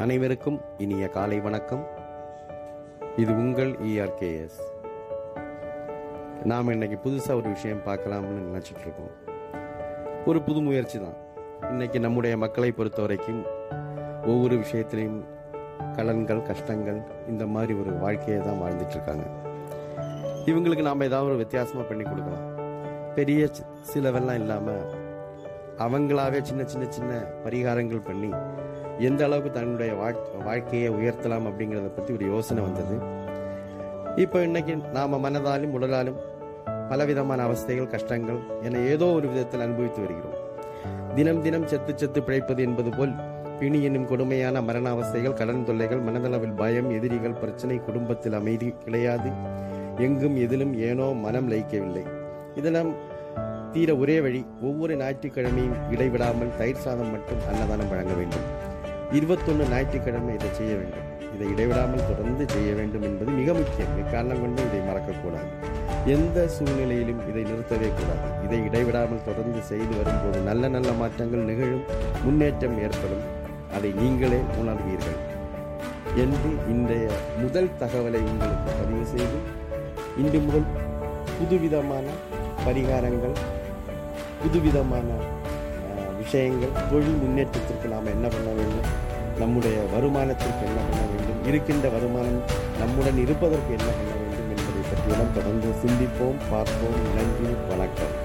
அனைவருக்கும் இனிய காலை வணக்கம். இது உங்கள் இஆர்கேஎஸ் நாம் இன்னைக்கு புதுசாக ஒரு விஷயம் பார்க்கலாம்னு நினச்சிட்டு இருக்கோம். ஒரு புது முயற்சி தான். இன்னைக்கு நம்முடைய மக்களை பொறுத்த வரைக்கும் ஒவ்வொரு விஷயத்திலையும் கடன்கள் கஷ்டங்கள் இந்த மாதிரி ஒரு வாழ்க்கையை தான் வாழ்ந்துட்டு இருக்காங்க. இவங்களுக்கு நாம் ஏதாவது ஒரு வித்தியாசமாக பண்ணி கொடுக்கலாம். பெரிய சிலவெல்லாம் இல்லாமல் அவங்களாவே சின்ன சின்ன சின்ன பரிகாரங்கள் பண்ணி எந்த அளவுக்கு தன்னுடைய வாழ்- வாழ்க்கையை உயர்த்தலாம் அப்படிங்கிறத பற்றி ஒரு யோசனை வந்தது. இப்போ இன்னைக்கு நாம் மனதாலும் உடலாலும் பலவிதமான அவஸ்தைகள் கஷ்டங்கள் என ஏதோ ஒரு விதத்தில் அனுபவித்து வருகிறோம். தினம் தினம் செத்து செத்து பிழைப்பது என்பது போல் பிணி என்னும் கொடுமையான மரண அவஸ்தைகள் கடன் தொல்லைகள் மனதளவில் பயம் எதிரிகள் பிரச்சனை குடும்பத்தில் அமைதி கிடையாது. எங்கும் எதிலும் ஏனோ மனம் லயிக்கவில்லை. இதெல்லாம் தீர ஒரே வழி ஒவ்வொரு ஞாயிற்றுக்கிழமையும் இடைவிடாமல் தயிர் சாதம் மட்டும் அன்னதானம் வழங்க வேண்டும். இருபத்தொன்று ஞாயிற்றுக்கிழமை இதை செய்ய வேண்டும். இதை இடைவிடாமல் தொடர்ந்து செய்ய வேண்டும் என்பது மிக முக்கியம். இக்காரணம் கொண்டு இதை மறக்கக்கூடாது. எந்த சூழ்நிலையிலும் இதை நிறுத்தவே கூடாது. இதை இடைவிடாமல் தொடர்ந்து செய்து வரும்போது நல்ல நல்ல மாற்றங்கள் நிகழும் முன்னேற்றம் ஏற்படும். அதை நீங்களே உணர்வீர்கள். என்று இன்றைய முதல் தகவலை உங்களுக்கு பதிவு செய்து இன்று முதல் புதுவிதமான பரிகாரங்கள் புதுவிதமான விஷயங்கள் தொழில் முன்னேற்றத்திற்கு நாம் என்ன பண்ண வேண்டும்? நம்முடைய வருமானத்திற்கு என்ன பண்ண வேண்டும்? இருக்கின்ற வருமானம் நம்முடன் இருப்பதற்கு என்ன பண்ண வேண்டும் என்பதை பற்றியெல்லாம் தொடர்ந்து சிந்திப்போம் பார்ப்போம் நன்றி வணக்கம்.